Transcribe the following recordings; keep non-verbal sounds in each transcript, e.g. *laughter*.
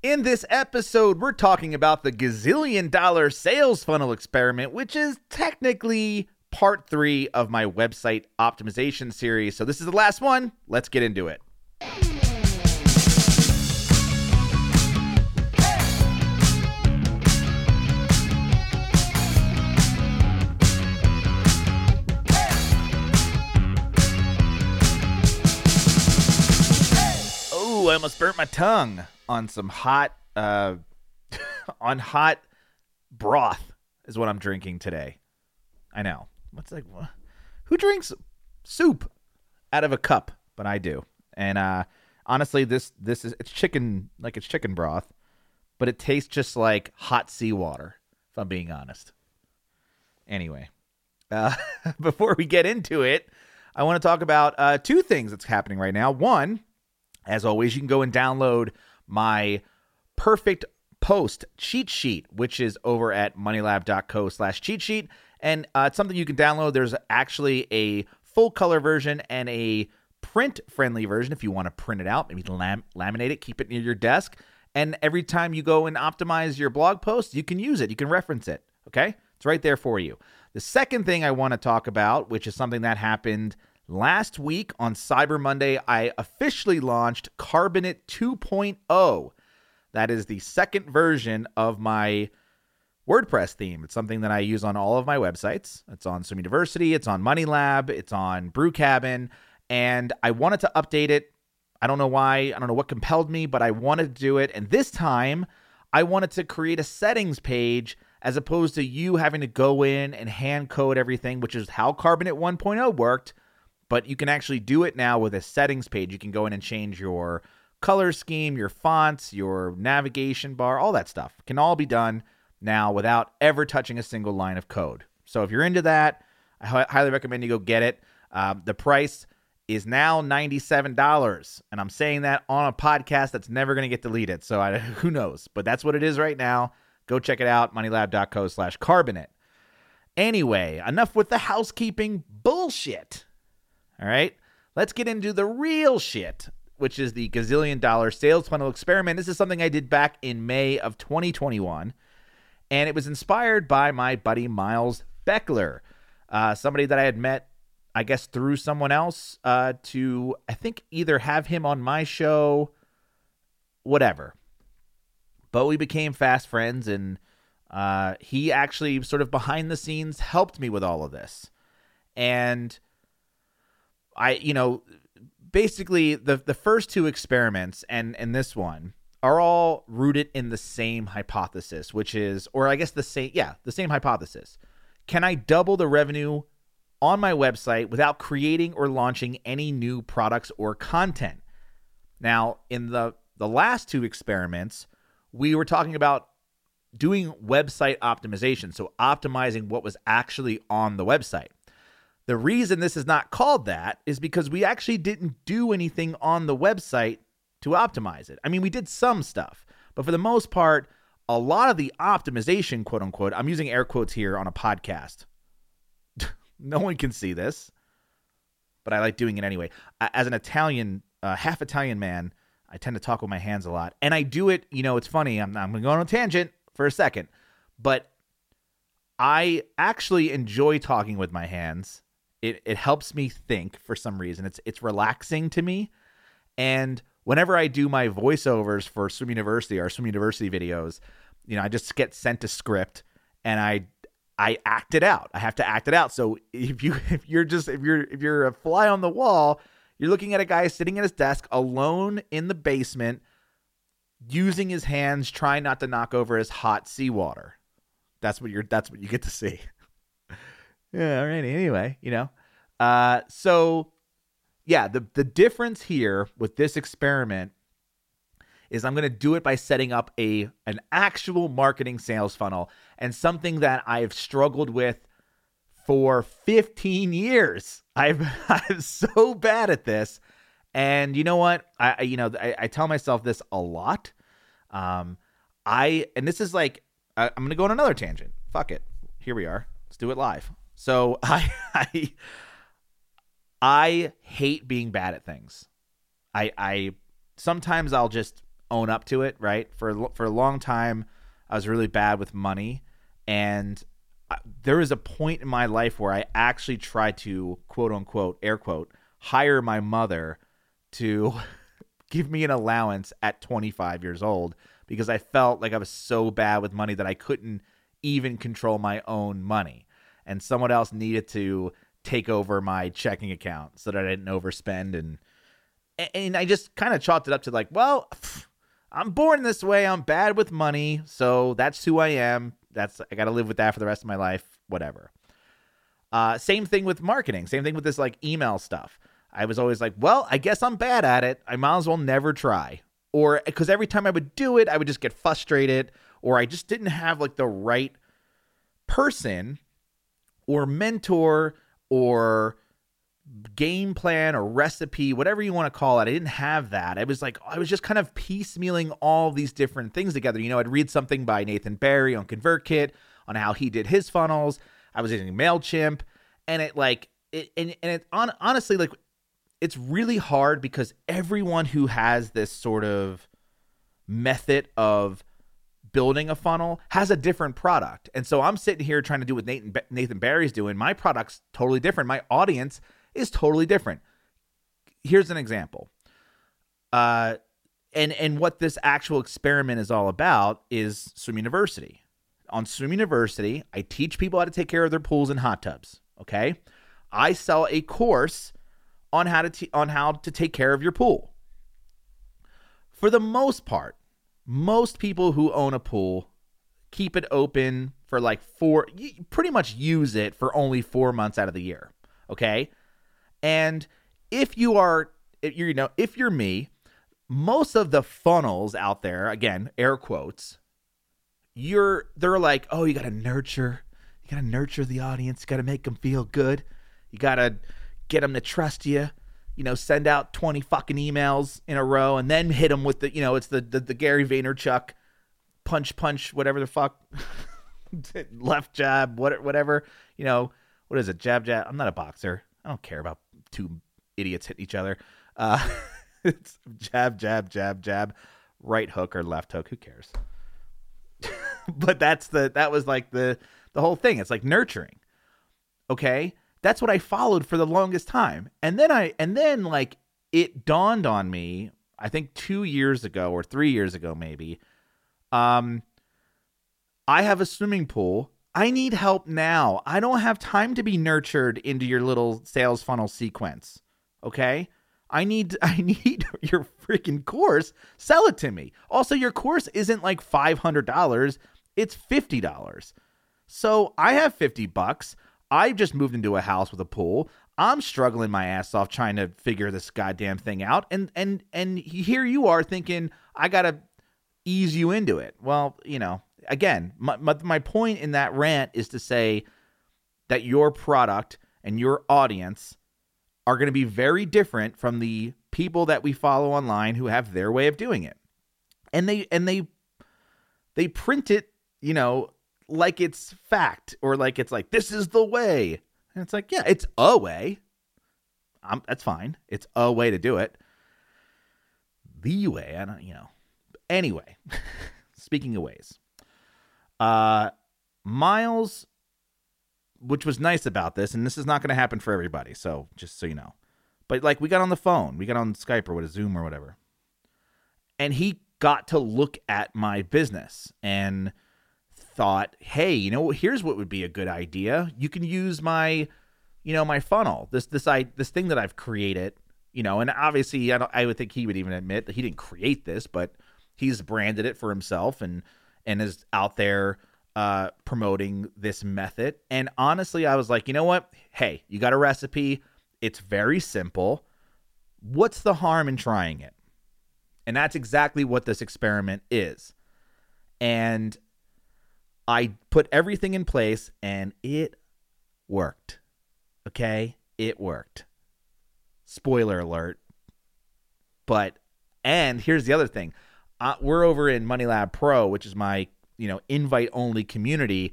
In this episode, we're talking about the gazillion dollar sales funnel experiment, which is technically part three of my website optimization series. So, this is the last one. Let's get into it. Oh, I almost burnt my tongue on some hot, uh, *laughs* on hot broth is what I'm drinking today. I know. What's like, who drinks soup out of a cup? But I do. And uh, honestly, this this is it's chicken like it's chicken broth, but it tastes just like hot seawater. If I'm being honest. Anyway, uh, *laughs* before we get into it, I want to talk about uh, two things that's happening right now. One, as always, you can go and download my perfect post cheat sheet, which is over at moneylab.co slash cheat sheet. And uh, it's something you can download. There's actually a full color version and a print friendly version if you want to print it out, maybe lam- laminate it, keep it near your desk. And every time you go and optimize your blog post, you can use it, you can reference it. Okay? It's right there for you. The second thing I want to talk about, which is something that happened last week on Cyber Monday, I officially launched Carbonate 2.0. That is the second version of my WordPress theme. It's something that I use on all of my websites. It's on Swim University, it's on Money Lab, it's on Brew Cabin, and I wanted to update it. I don't know why, I don't know what compelled me, but I wanted to do it. And this time, I wanted to create a settings page as opposed to you having to go in and hand code everything, which is how Carbonate 1.0 worked. But you can actually do it now with a settings page. You can go in and change your color scheme, your fonts, your navigation bar, all that stuff can all be done now without ever touching a single line of code. So if you're into that, I highly recommend you go get it. Um, the price is now $97 and i'm saying that on a podcast that's never going to get deleted so I, *laughs* who knows but that's what it is right now go check it out moneylab.co slash carbonate anyway enough with the housekeeping bullshit all right let's get into the real shit which is the gazillion dollar sales funnel experiment this is something i did back in may of 2021 and it was inspired by my buddy miles beckler uh, somebody that i had met I guess through someone else uh, to I think either have him on my show, whatever. But we became fast friends, and uh, he actually sort of behind the scenes helped me with all of this. And I, you know, basically the the first two experiments and and this one are all rooted in the same hypothesis, which is, or I guess the same, yeah, the same hypothesis. Can I double the revenue on my website without creating or launching any new products or content. Now, in the the last two experiments, we were talking about doing website optimization, so optimizing what was actually on the website. The reason this is not called that is because we actually didn't do anything on the website to optimize it. I mean, we did some stuff, but for the most part, a lot of the optimization, quote unquote, I'm using air quotes here on a podcast. *laughs* No one can see this, but I like doing it anyway. As an Italian, uh, half Italian man, I tend to talk with my hands a lot, and I do it. You know, it's funny. I'm, I'm going to go on a tangent for a second, but I actually enjoy talking with my hands. It it helps me think for some reason. It's it's relaxing to me, and whenever I do my voiceovers for Swim University, or Swim University videos, you know, I just get sent a script and I I act it out. I have to act it out. So if you *laughs* if you're just if you're if you're a fly on the wall, you're looking at a guy sitting at his desk alone in the basement using his hands trying not to knock over his hot seawater. That's what you're that's what you get to see. *laughs* yeah, all right. Anyway, you know. Uh so yeah, the the difference here with this experiment is I'm going to do it by setting up a an actual marketing sales funnel and something that I've struggled with for 15 years. I've *laughs* I'm so bad at this. And you know what? I you know I, I tell myself this a lot. Um I and this is like I, I'm going to go on another tangent. Fuck it. Here we are. Let's do it live. So *laughs* I I I hate being bad at things. I I sometimes I'll just own up to it, right? For for a long time, I was really bad with money, and I, there was a point in my life where I actually tried to quote unquote air quote hire my mother to *laughs* give me an allowance at 25 years old because I felt like I was so bad with money that I couldn't even control my own money, and someone else needed to take over my checking account so that I didn't overspend and and I just kind of chalked it up to like, well, *sighs* I'm born this way. I'm bad with money, so that's who I am. That's I got to live with that for the rest of my life. Whatever. Uh, same thing with marketing. Same thing with this like email stuff. I was always like, well, I guess I'm bad at it. I might as well never try. Or because every time I would do it, I would just get frustrated, or I just didn't have like the right person or mentor or game plan or recipe, whatever you want to call it. I didn't have that. I was like, I was just kind of piecemealing all these different things together. You know, I'd read something by Nathan Barry on ConvertKit on how he did his funnels. I was using MailChimp and it like, it, and, and it on, honestly, like, it's really hard because everyone who has this sort of method of building a funnel has a different product. And so I'm sitting here trying to do what Nathan Nathan Barry's doing. My product's totally different. My audience is totally different. Here's an example. Uh and and what this actual experiment is all about is Swim University. On Swim University, I teach people how to take care of their pools and hot tubs, okay? I sell a course on how to t- on how to take care of your pool. For the most part, most people who own a pool keep it open for like four pretty much use it for only 4 months out of the year, okay? And if you are, if you know, if you're me, most of the funnels out there, again, air quotes, you're, they're like, oh, you got to nurture, you got to nurture the audience, you got to make them feel good, you got to get them to trust you, you know, send out 20 fucking emails in a row and then hit them with the, you know, it's the, the, the Gary Vaynerchuk punch, punch, whatever the fuck, *laughs* left jab, what, whatever, you know, what is it? Jab, jab. I'm not a boxer. I don't care about two idiots hitting each other. Uh, *laughs* it's jab, jab, jab, jab, right hook or left hook. Who cares? *laughs* but that's the that was like the the whole thing. It's like nurturing. Okay, that's what I followed for the longest time, and then I and then like it dawned on me. I think two years ago or three years ago, maybe. Um, I have a swimming pool I need help now. I don't have time to be nurtured into your little sales funnel sequence. Okay? I need *laughs* I need your freaking course. Sell it to me. Also, your course isn't like $500, it's $50. So, I have 50 bucks. I just moved into a house with a pool. I'm struggling my ass off trying to figure this goddamn thing out. And and and here you are thinking I got to ease you into it. Well, you know, again, my, my, my point in that rant is to say that your product and your audience are going to be very different from the people that we follow online who have their way of doing it. And they and they they print it, you know, like it's fact or like it's like this is the way. And it's like, yeah, it's a way. I'm, that's fine. It's a way to do it. The way, I don't, you know. Anyway, *laughs* speaking of ways, uh, Miles, which was nice about this, and this is not going to happen for everybody, so just so you know. But like, we got on the phone, we got on Skype or what, a Zoom or whatever, and he got to look at my business and thought, hey, you know, here's what would be a good idea. You can use my, you know, my funnel, this this I this thing that I've created, you know, and obviously I, don't, I would think he would even admit that he didn't create this, but he's branded it for himself and and is out there uh, promoting this method. And honestly, I was like, you know what? Hey, you got a recipe. It's very simple. What's the harm in trying it? And that's exactly what this experiment is. And I put everything in place and it worked. Okay? It worked. Spoiler alert. But, and here's the other thing uh, we're over in Money Lab Pro, which is my you know invite only community.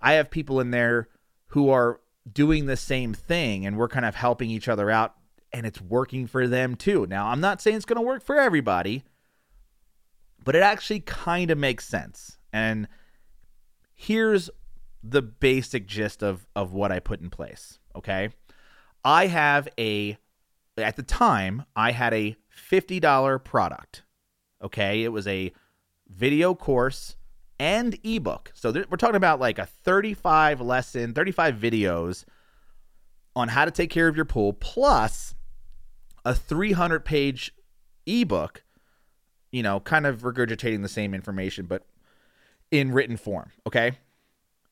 I have people in there who are doing the same thing, and we're kind of helping each other out, and it's working for them too. Now, I'm not saying it's going to work for everybody, but it actually kind of makes sense. And here's the basic gist of of what I put in place, okay? I have a at the time I had a $50 product. Okay? It was a video course and ebook. So we're talking about like a 35 lesson, 35 videos on how to take care of your pool plus a 300 page ebook, you know, kind of regurgitating the same information but in written form, okay?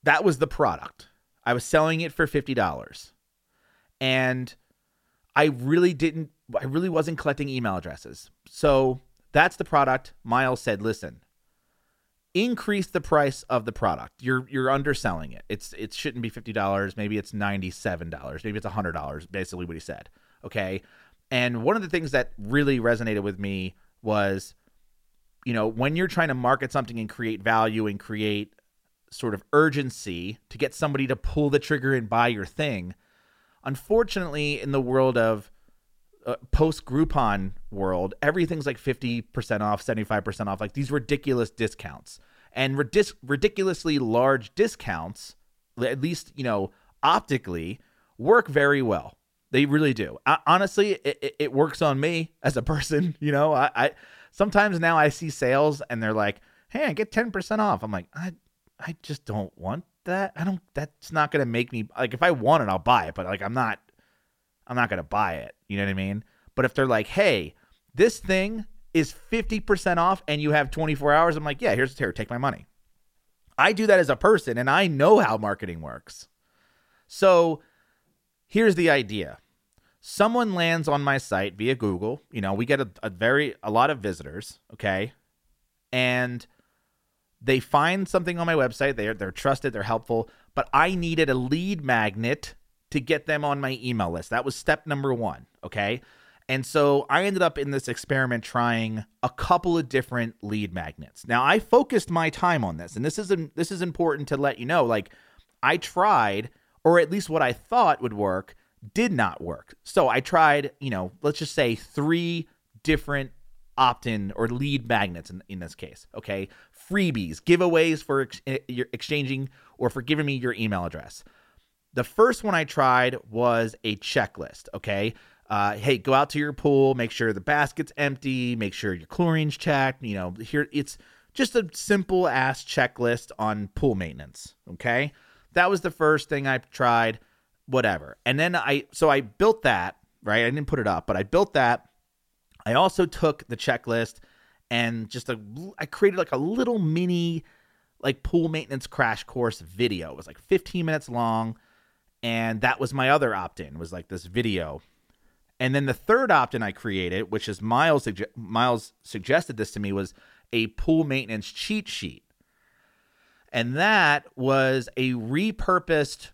That was the product. I was selling it for $50. And I really didn't I really wasn't collecting email addresses. So that's the product. Miles said, "Listen, increase the price of the product. You're you're underselling it. It's it shouldn't be fifty dollars. Maybe it's ninety seven dollars. Maybe it's hundred dollars. Basically, what he said. Okay. And one of the things that really resonated with me was, you know, when you're trying to market something and create value and create sort of urgency to get somebody to pull the trigger and buy your thing. Unfortunately, in the world of uh, post Groupon world, everything's like 50% off, 75% off, like these ridiculous discounts. And ridic- ridiculously large discounts, at least, you know, optically, work very well. They really do. I, honestly, it, it, works on me as a person. You know, I, I sometimes now I see sales and they're like, "Hey, I get ten percent off." I'm like, I, I just don't want that. I don't. That's not gonna make me like. If I want it, I'll buy it. But like, I'm not I'm not going to buy it. You know what I mean? But if they're like, hey, this thing is 50% off and you have 24 hours, I'm like, yeah, here's here, take my money. I do that as a person and I know how marketing works. So here's the idea. Someone lands on my site via Google. You know, we get a, a very a lot of visitors, okay? And they find something on my website. They're they're trusted, they're helpful, but I needed a lead magnet to get them on my email list. That was step number one. Okay. And so I ended up in this experiment trying a couple of different lead magnets. Now I focused my time on this, and this is this is important to let you know. Like I tried, or at least what I thought would work, did not work. So I tried, you know, let's just say three different opt-in or lead magnets in, in this case. Okay, freebies, giveaways for ex- exchanging or for giving me your email address. The first one I tried was a checklist. Okay. Uh, hey, go out to your pool, make sure the basket's empty, make sure your chlorine's checked. You know, here it's just a simple ass checklist on pool maintenance. Okay. That was the first thing I tried, whatever. And then I, so I built that, right? I didn't put it up, but I built that. I also took the checklist and just a, I created like a little mini, like pool maintenance crash course video. It was like 15 minutes long and that was my other opt-in was like this video and then the third opt-in i created which is miles suge- miles suggested this to me was a pool maintenance cheat sheet and that was a repurposed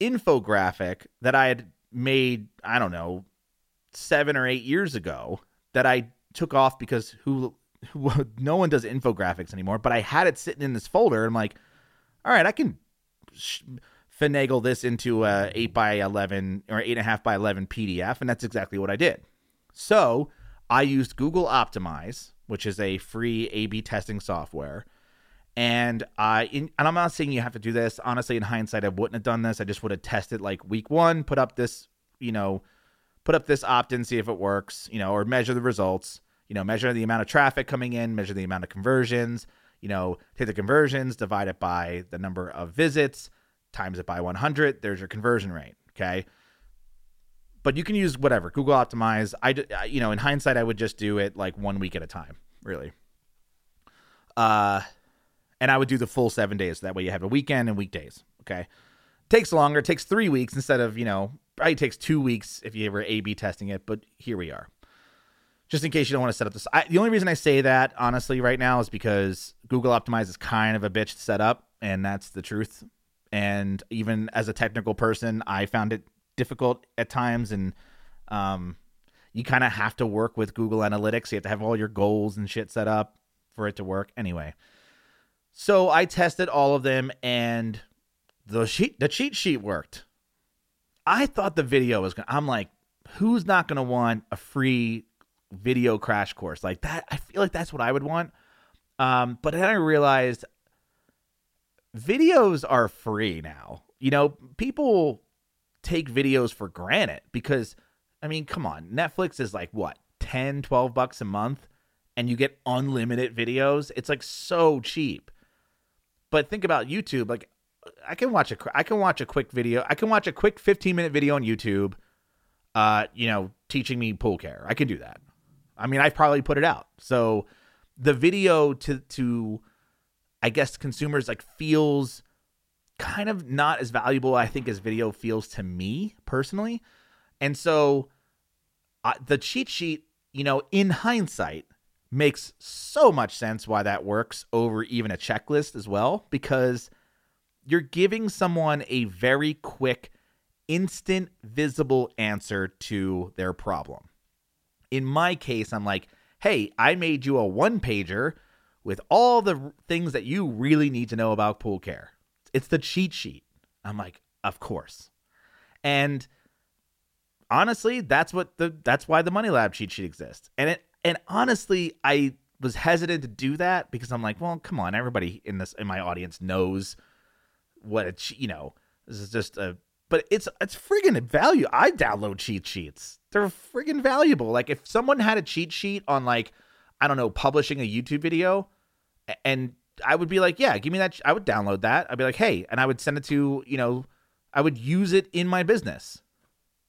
infographic that i had made i don't know seven or eight years ago that i took off because who, who *laughs* no one does infographics anymore but i had it sitting in this folder i'm like all right i can sh- finagle this into a 8 by 11 or 8.5 by 11 PDF, and that's exactly what I did. So I used Google Optimize, which is a free A B testing software. And I, in, and I'm not saying you have to do this. Honestly, in hindsight, I wouldn't have done this. I just would have tested like week one, put up this, you know, put up this opt in, see if it works, you know, or measure the results, you know, measure the amount of traffic coming in, measure the amount of conversions, you know, take the conversions, divide it by the number of visits, times it by 100 there's your conversion rate okay but you can use whatever google optimize i you know in hindsight i would just do it like one week at a time really uh and i would do the full seven days that way you have a weekend and weekdays okay takes longer it takes three weeks instead of you know probably takes two weeks if you ever a b testing it but here we are just in case you don't want to set up this I, the only reason i say that honestly right now is because google optimize is kind of a bitch to set up and that's the truth and even as a technical person, I found it difficult at times. And um, you kind of have to work with Google Analytics. You have to have all your goals and shit set up for it to work. Anyway, so I tested all of them, and the sheet, the cheat sheet worked. I thought the video was gonna. I'm like, who's not gonna want a free video crash course like that? I feel like that's what I would want. Um, but then I realized videos are free now. You know, people take videos for granted because, I mean, come on, Netflix is like what, 10, 12 bucks a month, and you get unlimited videos. It's like so cheap. But think about YouTube. Like, I can watch a I can watch a quick video. I can watch a quick 15 minute video on YouTube. Uh, you know, teaching me pool care. I can do that. I mean, I've probably put it out. So the video to to I guess consumers like feels kind of not as valuable I think as video feels to me personally. And so uh, the cheat sheet, you know, in hindsight makes so much sense why that works over even a checklist as well because you're giving someone a very quick instant visible answer to their problem. In my case, I'm like, "Hey, I made you a one pager with all the things that you really need to know about pool care. It's the cheat sheet. I'm like, of course. And honestly, that's what the that's why the Money Lab cheat sheet exists. And it and honestly, I was hesitant to do that because I'm like, well, come on, everybody in this in my audience knows what a you know, this is just a but it's it's friggin' value. I download cheat sheets. They're friggin' valuable. Like if someone had a cheat sheet on like I don't know, publishing a YouTube video, and I would be like, yeah, give me that. I would download that. I'd be like, hey, and I would send it to, you know, I would use it in my business.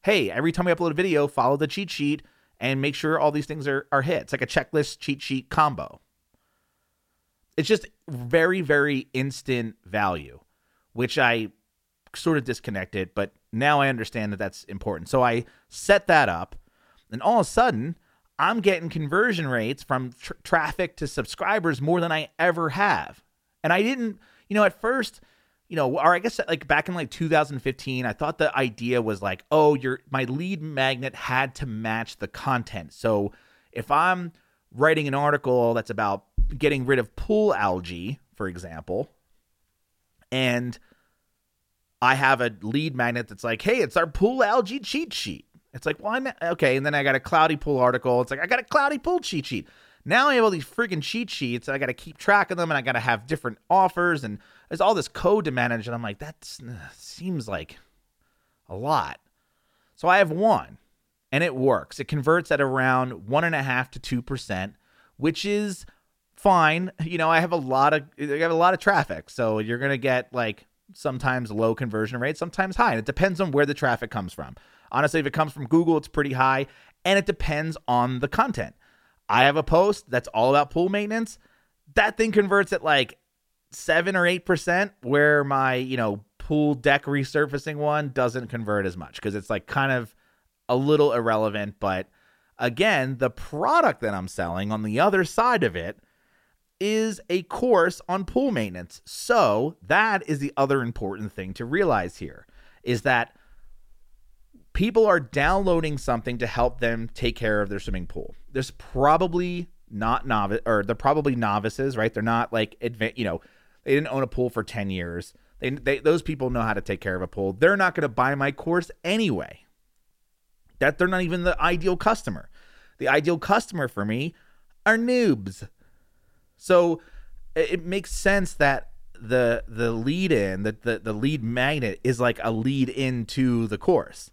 Hey, every time we upload a video, follow the cheat sheet and make sure all these things are, are hit. It's like a checklist cheat sheet combo. It's just very, very instant value, which I sort of disconnected, but now I understand that that's important. So I set that up, and all of a sudden, I'm getting conversion rates from tr- traffic to subscribers more than I ever have. And I didn't, you know, at first, you know, or I guess like back in like 2015, I thought the idea was like, oh, your my lead magnet had to match the content. So if I'm writing an article that's about getting rid of pool algae, for example, and I have a lead magnet that's like, hey, it's our pool algae cheat sheet. It's like, well, I'm okay. And then I got a cloudy pool article. It's like, I got a cloudy pool cheat sheet. Now I have all these freaking cheat sheets. I got to keep track of them and I got to have different offers and there's all this code to manage. And I'm like, that uh, seems like a lot. So I have one and it works. It converts at around one and a half to 2%, which is fine. You know, I have a lot of, I have a lot of traffic. So you're going to get like sometimes low conversion rates, sometimes high. And it depends on where the traffic comes from. Honestly, if it comes from Google, it's pretty high, and it depends on the content. I have a post that's all about pool maintenance. That thing converts at like seven or eight percent, where my, you know, pool deck resurfacing one doesn't convert as much because it's like kind of a little irrelevant. But again, the product that I'm selling on the other side of it is a course on pool maintenance. So that is the other important thing to realize here is that people are downloading something to help them take care of their swimming pool. There's probably not novice or they're probably novices, right? They're not like advanced, you know, they didn't own a pool for 10 years. They, they those people know how to take care of a pool. They're not going to buy my course anyway. That they're not even the ideal customer. The ideal customer for me are noobs. So it makes sense that the the lead in, the, the, the lead magnet is like a lead into the course.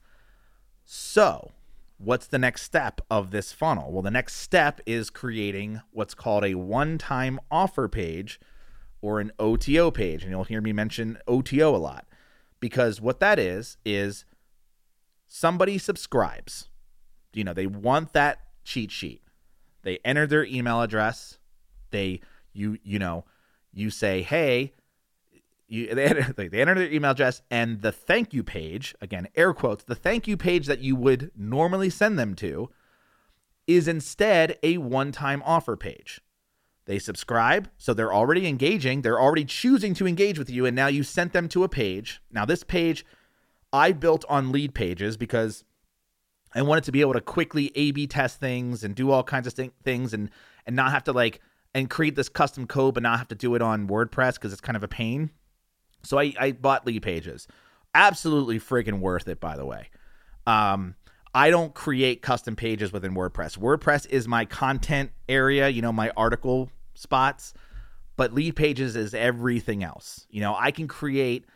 So, what's the next step of this funnel? Well, the next step is creating what's called a one time offer page or an OTO page. And you'll hear me mention OTO a lot because what that is, is somebody subscribes. You know, they want that cheat sheet. They enter their email address. They, you, you know, you say, hey, you they enter, *laughs* they enter their email address and the thank you page again air quotes the thank you page that you would normally send them to is instead a one-time offer page. They subscribe so they're already engaging they're already choosing to engage with you and now you sent them to a page. Now this page i built on lead pages because i wanted to be able to quickly a b test things and do all kinds of th- things and and not have to like and create this custom code but not have to do it on wordpress because it's kind of a pain so I, I bought Leadpages. Absolutely freaking worth it, by the way. Um, I don't create custom pages within WordPress. WordPress is my content area, you know, my article spots. but lead pages is everything else. You know, I can create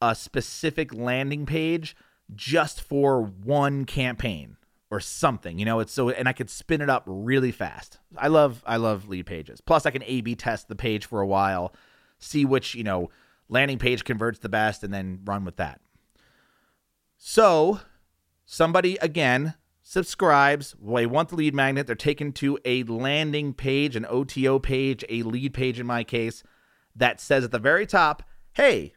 a specific landing page just for one campaign or something. You know, it's so and I could spin it up really fast. I love I love lead pages. Plus I can A B test the page for a while, see which, you know, landing page converts the best and then run with that. So, somebody again subscribes, they want the lead magnet, they're taken to a landing page, an OTO page, a lead page in my case, that says at the very top, hey,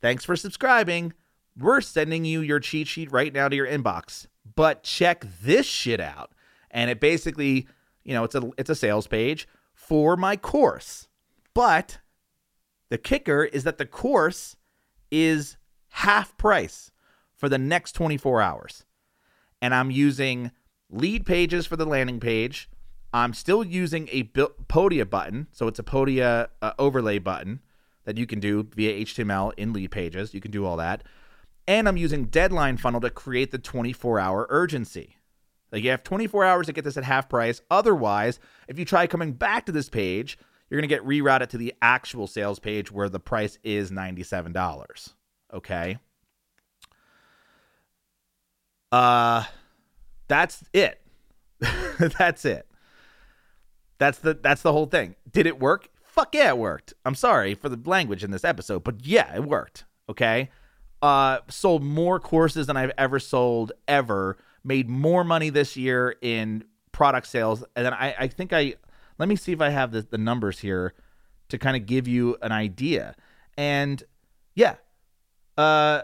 thanks for subscribing. We're sending you your cheat sheet right now to your inbox. But check this shit out. And it basically, you know, it's a it's a sales page for my course. But the kicker is that the course is half price for the next 24 hours and I'm using lead pages for the landing page. I'm still using a Podia button, so it's a Podia uh, overlay button that you can do via HTML in lead pages. You can do all that. And I'm using Deadline Funnel to create the 24 hour urgency. Like you have 24 hours to get this at half price. Otherwise, if you try coming back to this page, you're going to get rerouted to the actual sales page where the price is $97. Okay. Uh that's it. *laughs* that's it. That's the that's the whole thing. Did it work? Fuck yeah, it worked. I'm sorry for the language in this episode, but yeah, it worked. Okay. Uh sold more courses than I've ever sold ever. Made more money this year in product sales. And then I, I think I let me see if I have the, the numbers here to kind of give you an idea. And yeah. Uh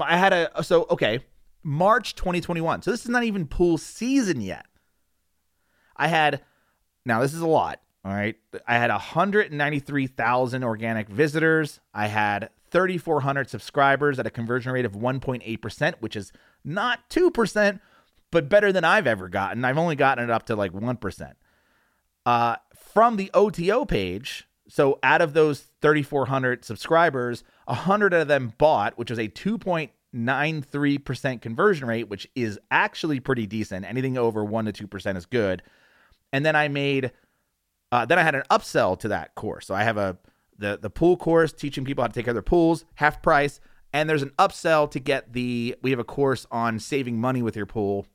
I had a so okay March 2021. So this is not even pool season yet. I had, now this is a lot. All right. I had 193,000 organic visitors. I had 3,400 subscribers at a conversion rate of 1.8%, which is not 2%, but better than I've ever gotten. I've only gotten it up to like 1%. Uh, from the OTO page, so out of those 3,400 subscribers, 100 of them bought, which was a 2. 93% conversion rate, which is actually pretty decent. Anything over 1 to 2% is good. And then I made uh, then I had an upsell to that course. So I have a the the pool course teaching people how to take care of their pools, half price, and there's an upsell to get the we have a course on saving money with your pool.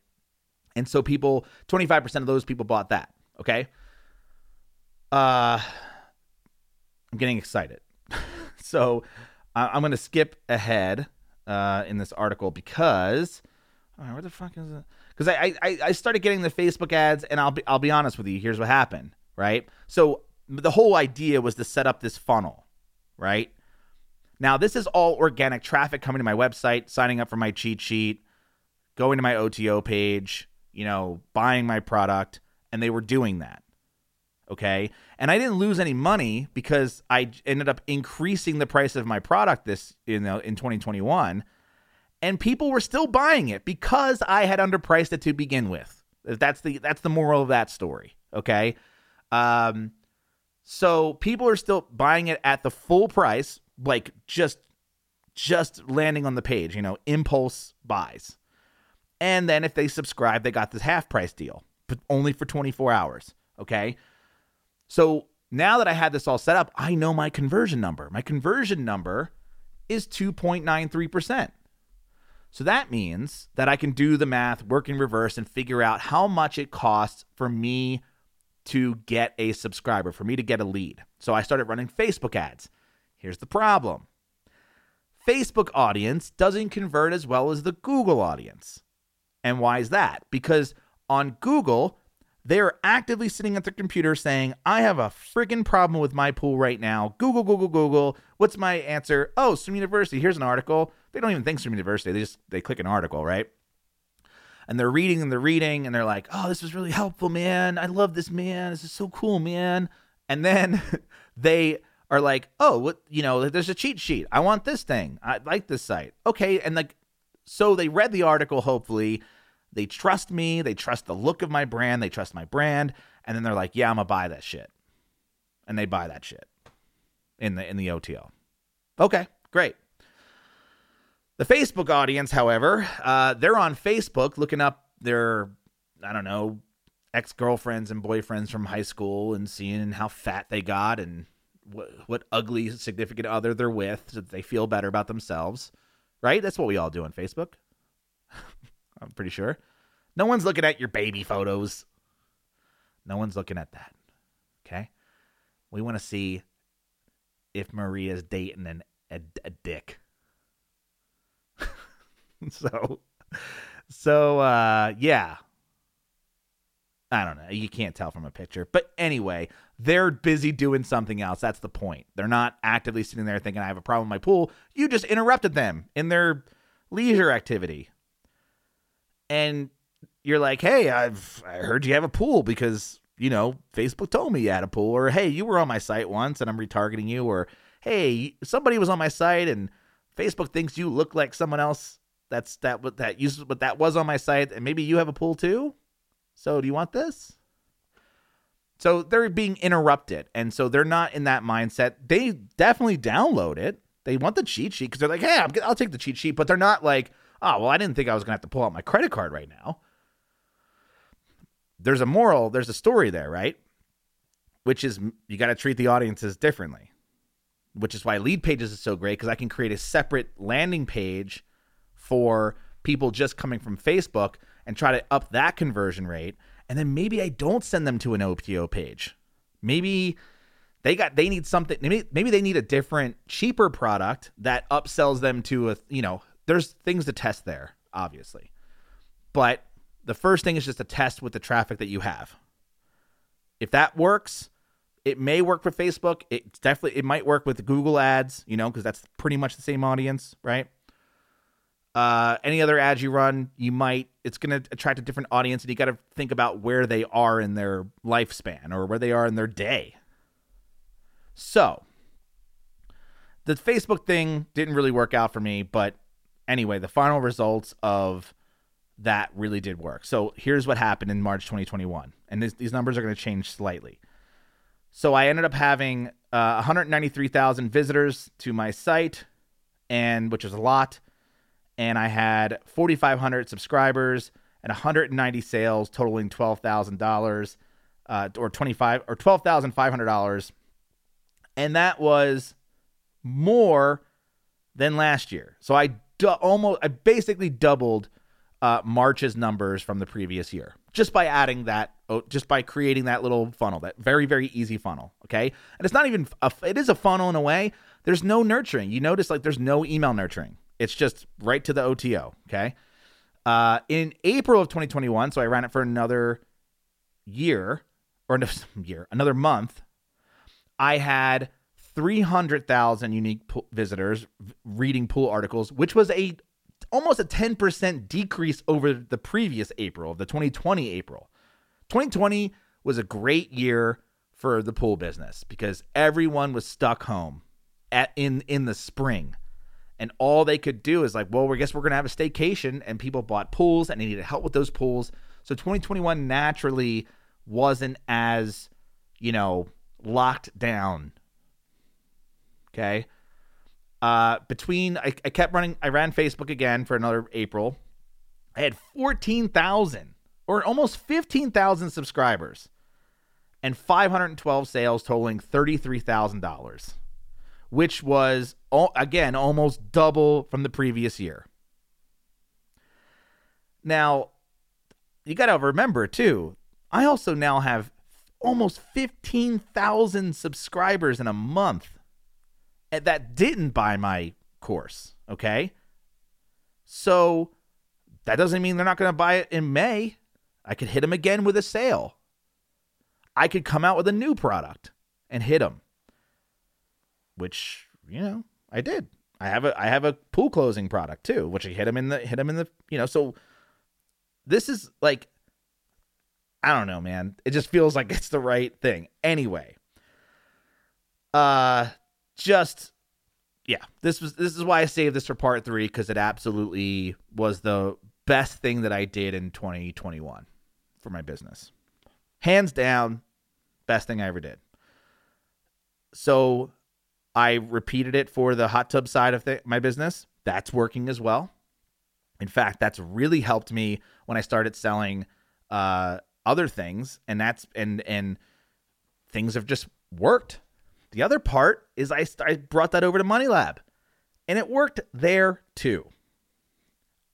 And so people 25% of those people bought that, okay? Uh I'm getting excited. *laughs* so uh, I'm going to skip ahead uh, in this article because right, where the fuck is it? Because I, I I started getting the Facebook ads, and I'll be I'll be honest with you. Here's what happened, right? So the whole idea was to set up this funnel, right? Now this is all organic traffic coming to my website, signing up for my cheat sheet, going to my OTO page, you know, buying my product, and they were doing that. Okay. And I didn't lose any money because I ended up increasing the price of my product this you know in 2021 and people were still buying it because I had underpriced it to begin with. That's the that's the moral of that story, okay? Um so people are still buying it at the full price, like just just landing on the page, you know, impulse buys. And then if they subscribe, they got this half price deal, but only for 24 hours, okay? So now that I had this all set up, I know my conversion number. My conversion number is 2.93%. So that means that I can do the math, work in reverse, and figure out how much it costs for me to get a subscriber, for me to get a lead. So I started running Facebook ads. Here's the problem Facebook audience doesn't convert as well as the Google audience. And why is that? Because on Google, they are actively sitting at their computer saying, I have a friggin' problem with my pool right now. Google, Google, Google. What's my answer? Oh, Swim University. Here's an article. They don't even think Swim University. They just they click an article, right? And they're reading and they're reading and they're like, oh, this was really helpful, man. I love this, man. This is so cool, man. And then *laughs* they are like, oh, what you know, there's a cheat sheet. I want this thing. I like this site. Okay. And like so they read the article, hopefully they trust me, they trust the look of my brand, they trust my brand, and then they're like, "Yeah, I'm gonna buy that shit," and they buy that shit in the in the OTO. Okay, great. The Facebook audience, however, uh, they're on Facebook looking up their, I don't know, ex girlfriends and boyfriends from high school and seeing how fat they got and what, what ugly significant other they're with so that they feel better about themselves. Right? That's what we all do on Facebook. *laughs* I'm pretty sure. No one's looking at your baby photos. No one's looking at that. Okay? We want to see if Maria's dating an, a, a dick. *laughs* so, so uh, yeah. I don't know. You can't tell from a picture. But anyway, they're busy doing something else. That's the point. They're not actively sitting there thinking, I have a problem with my pool. You just interrupted them in their leisure activity. And you're like, hey, I've I heard you have a pool because, you know, Facebook told me you had a pool. Or, hey, you were on my site once and I'm retargeting you. Or, hey, somebody was on my site and Facebook thinks you look like someone else that's that what that uses what that was on my site and maybe you have a pool too so do you want this so they're being interrupted and so they're not in that mindset they definitely download it they want the cheat sheet because they're like hey i will take the cheat sheet but they're not like oh well i didn't think i was going to have to pull out my credit card right now there's a moral there's a story there right which is you got to treat the audiences differently which is why lead pages is so great because i can create a separate landing page for people just coming from Facebook and try to up that conversion rate. And then maybe I don't send them to an OTO page. Maybe they got they need something maybe, maybe they need a different cheaper product that upsells them to a you know, there's things to test there, obviously. But the first thing is just to test with the traffic that you have. If that works, it may work for Facebook. It definitely it might work with Google ads, you know, because that's pretty much the same audience, right? Uh, any other ads you run, you might it's going to attract a different audience, and you got to think about where they are in their lifespan or where they are in their day. So, the Facebook thing didn't really work out for me, but anyway, the final results of that really did work. So here's what happened in March 2021, and this, these numbers are going to change slightly. So I ended up having uh, 193,000 visitors to my site, and which is a lot and I had 4,500 subscribers and 190 sales, totaling twelve thousand uh, dollars, or twenty five or twelve thousand five hundred dollars, and that was more than last year. So I du- almost, I basically doubled uh, March's numbers from the previous year just by adding that, oh, just by creating that little funnel, that very very easy funnel. Okay, and it's not even a, it is a funnel in a way. There's no nurturing. You notice like there's no email nurturing. It's just right to the OTO. Okay. Uh, in April of 2021, so I ran it for another year or no, *laughs* year, another month. I had 300,000 unique visitors reading pool articles, which was a almost a 10% decrease over the previous April, the 2020 April. 2020 was a great year for the pool business because everyone was stuck home at in in the spring and all they could do is like, well, we guess we're gonna have a staycation, and people bought pools and they needed help with those pools. So 2021 naturally wasn't as, you know, locked down. Okay. Uh, between I, I kept running, I ran Facebook again for another April. I had 14,000 or almost 15,000 subscribers and 512 sales totaling $33,000 which was again almost double from the previous year. Now, you got to remember too, I also now have almost 15,000 subscribers in a month that didn't buy my course, okay? So that doesn't mean they're not going to buy it in May. I could hit them again with a sale. I could come out with a new product and hit them which you know I did. I have a I have a pool closing product too, which I hit them in the hit him in the you know. So this is like I don't know, man. It just feels like *laughs* it's the right thing. Anyway, uh, just yeah, this was this is why I saved this for part three because it absolutely was the best thing that I did in 2021 for my business, hands down, best thing I ever did. So I repeated it for the hot tub side of the, my business. That's working as well. In fact, that's really helped me when I started selling uh, other things and that's and and things have just worked. The other part is I I brought that over to Money Lab and it worked there too.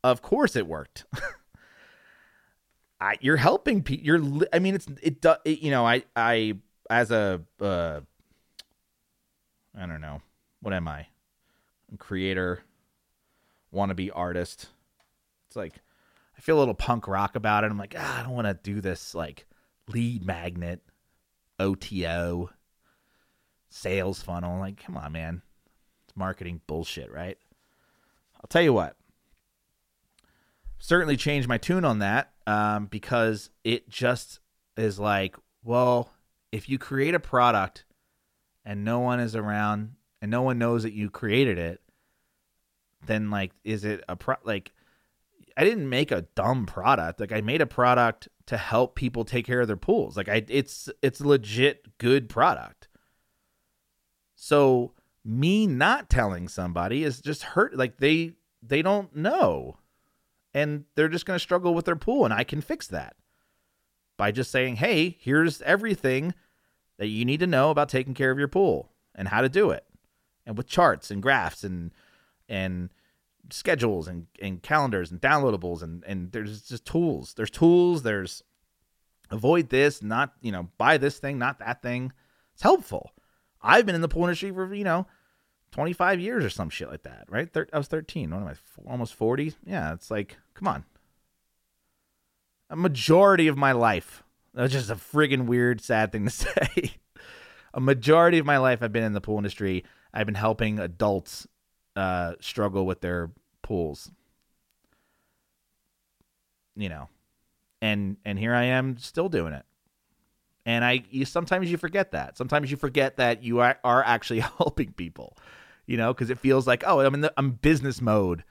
Of course it worked. *laughs* I, you're helping people. You're, I mean, it's, it, does. you know, I, I, as a, uh, I don't know, what am I? Creator, wannabe artist. It's like, I feel a little punk rock about it. I'm like, ah, I don't want to do this like lead magnet, OTO, sales funnel. Like, come on, man. It's marketing bullshit, right? I'll tell you what. Certainly changed my tune on that um, because it just is like, well, if you create a product and no one is around and no one knows that you created it, then like, is it a pro? Like, I didn't make a dumb product. Like, I made a product to help people take care of their pools. Like, I it's it's legit good product. So me not telling somebody is just hurt. Like they they don't know and they're just going to struggle with their pool and I can fix that by just saying, "Hey, here's everything that you need to know about taking care of your pool and how to do it." And with charts and graphs and and schedules and, and calendars and downloadables and and there's just tools. There's tools, there's avoid this, not, you know, buy this thing, not that thing. It's helpful. I've been in the pool industry for, you know, 25 years or some shit like that, right? Thir- I was 13. What am I? Almost 40. Yeah, it's like, come on. A majority of my life. That's just a friggin' weird, sad thing to *laughs* say. a majority of my life, I've been in the pool industry. I've been helping adults uh, struggle with their pools. You know, and and here I am still doing it. And I you, sometimes you forget that. Sometimes you forget that you are, are actually *laughs* helping people you know, because it feels like, oh, I'm in the I'm business mode.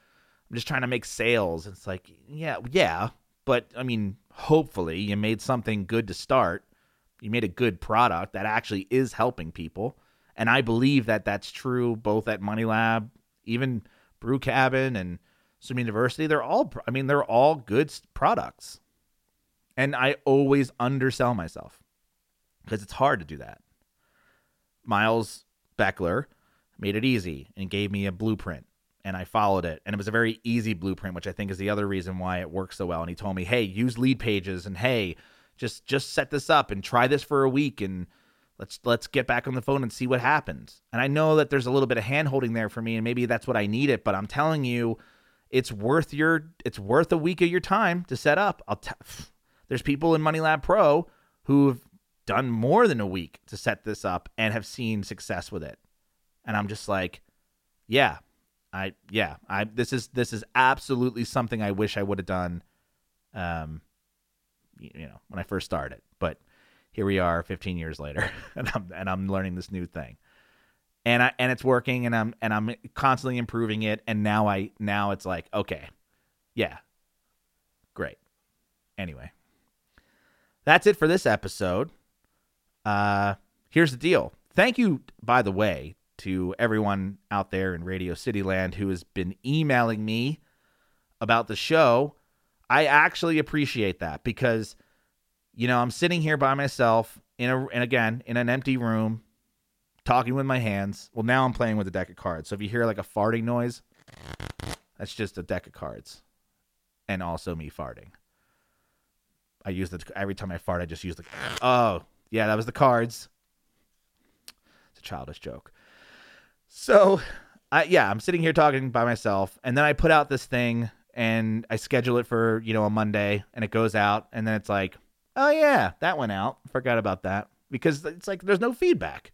I'm just trying to make sales. It's like, yeah, yeah, but I mean, hopefully you made something good to start. You made a good product that actually is helping people, and I believe that that's true both at Money Lab, even Brew Cabin, and Swim University. They're all, I mean, they're all good products, and I always undersell myself because it's hard to do that. Miles Beckler made it easy and gave me a blueprint and I followed it. And it was a very easy blueprint, which I think is the other reason why it works so well. And he told me, "Hey, use Leadpages and hey, just just set this up and try this for a week and let's let's get back on the phone and see what happens." And I know that there's a little bit of handholding there for me and maybe that's what I need it, but I'm telling you, it's worth your it's worth a week of your time to set up. I'll t- *sighs* there's people in Money Lab Pro who've done more than a week to set this up and have seen success with it and I'm just like, yeah, I yeah, I this is this is absolutely something I wish I would have done, um, you know, when I first started. But here we are, 15 years later, *laughs* and I'm and I'm learning this new thing, and I and it's working, and I'm and I'm constantly improving it, and now I now it's like okay, yeah, great. Anyway, that's it for this episode. Uh, here's the deal. Thank you, by the way, to everyone out there in Radio City Land who has been emailing me about the show. I actually appreciate that because, you know, I'm sitting here by myself in a, and again, in an empty room, talking with my hands. Well, now I'm playing with a deck of cards. So if you hear like a farting noise, that's just a deck of cards and also me farting. I use the every time I fart, I just use the. Oh, yeah, that was the cards. It's a childish joke. So, I, yeah, I'm sitting here talking by myself, and then I put out this thing and I schedule it for you know a Monday, and it goes out, and then it's like, oh yeah, that went out. Forgot about that because it's like there's no feedback.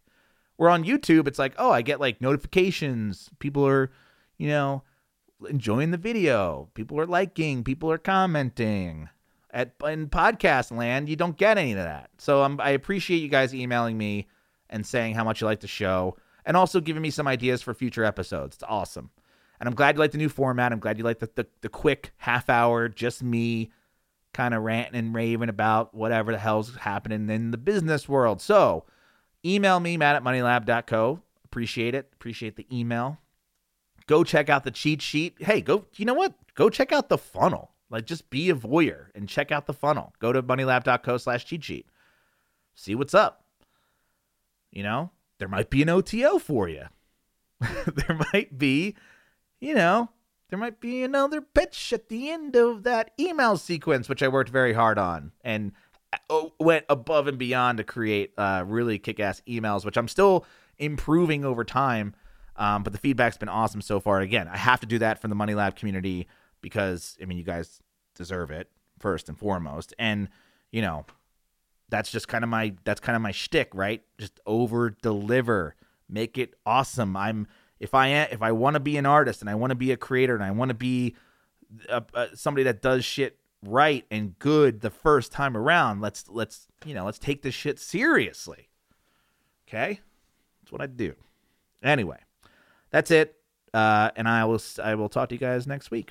We're on YouTube, it's like, oh, I get like notifications. People are, you know, enjoying the video. People are liking. People are commenting. At in podcast land, you don't get any of that. So I'm, I appreciate you guys emailing me and saying how much you like the show and also giving me some ideas for future episodes. It's awesome. And I'm glad you like the new format. I'm glad you like the, the, the quick half hour, just me kind of ranting and raving about whatever the hell's happening in the business world. So email me, matt at moneylab.co. Appreciate it. Appreciate the email. Go check out the cheat sheet. Hey, go, you know what? Go check out the funnel. Like just be a voyeur and check out the funnel. Go to moneylab.co slash cheat sheet. See what's up. You know, there might be an OTO for you. *laughs* there might be, you know, there might be another pitch at the end of that email sequence, which I worked very hard on and uh, went above and beyond to create uh, really kick ass emails, which I'm still improving over time. Um, but the feedback's been awesome so far. Again, I have to do that for the Money Lab community because, I mean, you guys deserve it first and foremost. And, you know, that's just kind of my that's kind of my shtick, right? Just over deliver, make it awesome. I'm if I if I want to be an artist and I want to be a creator and I want to be a, a, somebody that does shit right and good the first time around, let's let's you know let's take this shit seriously. Okay, that's what I do. Anyway, that's it. Uh, and I will I will talk to you guys next week.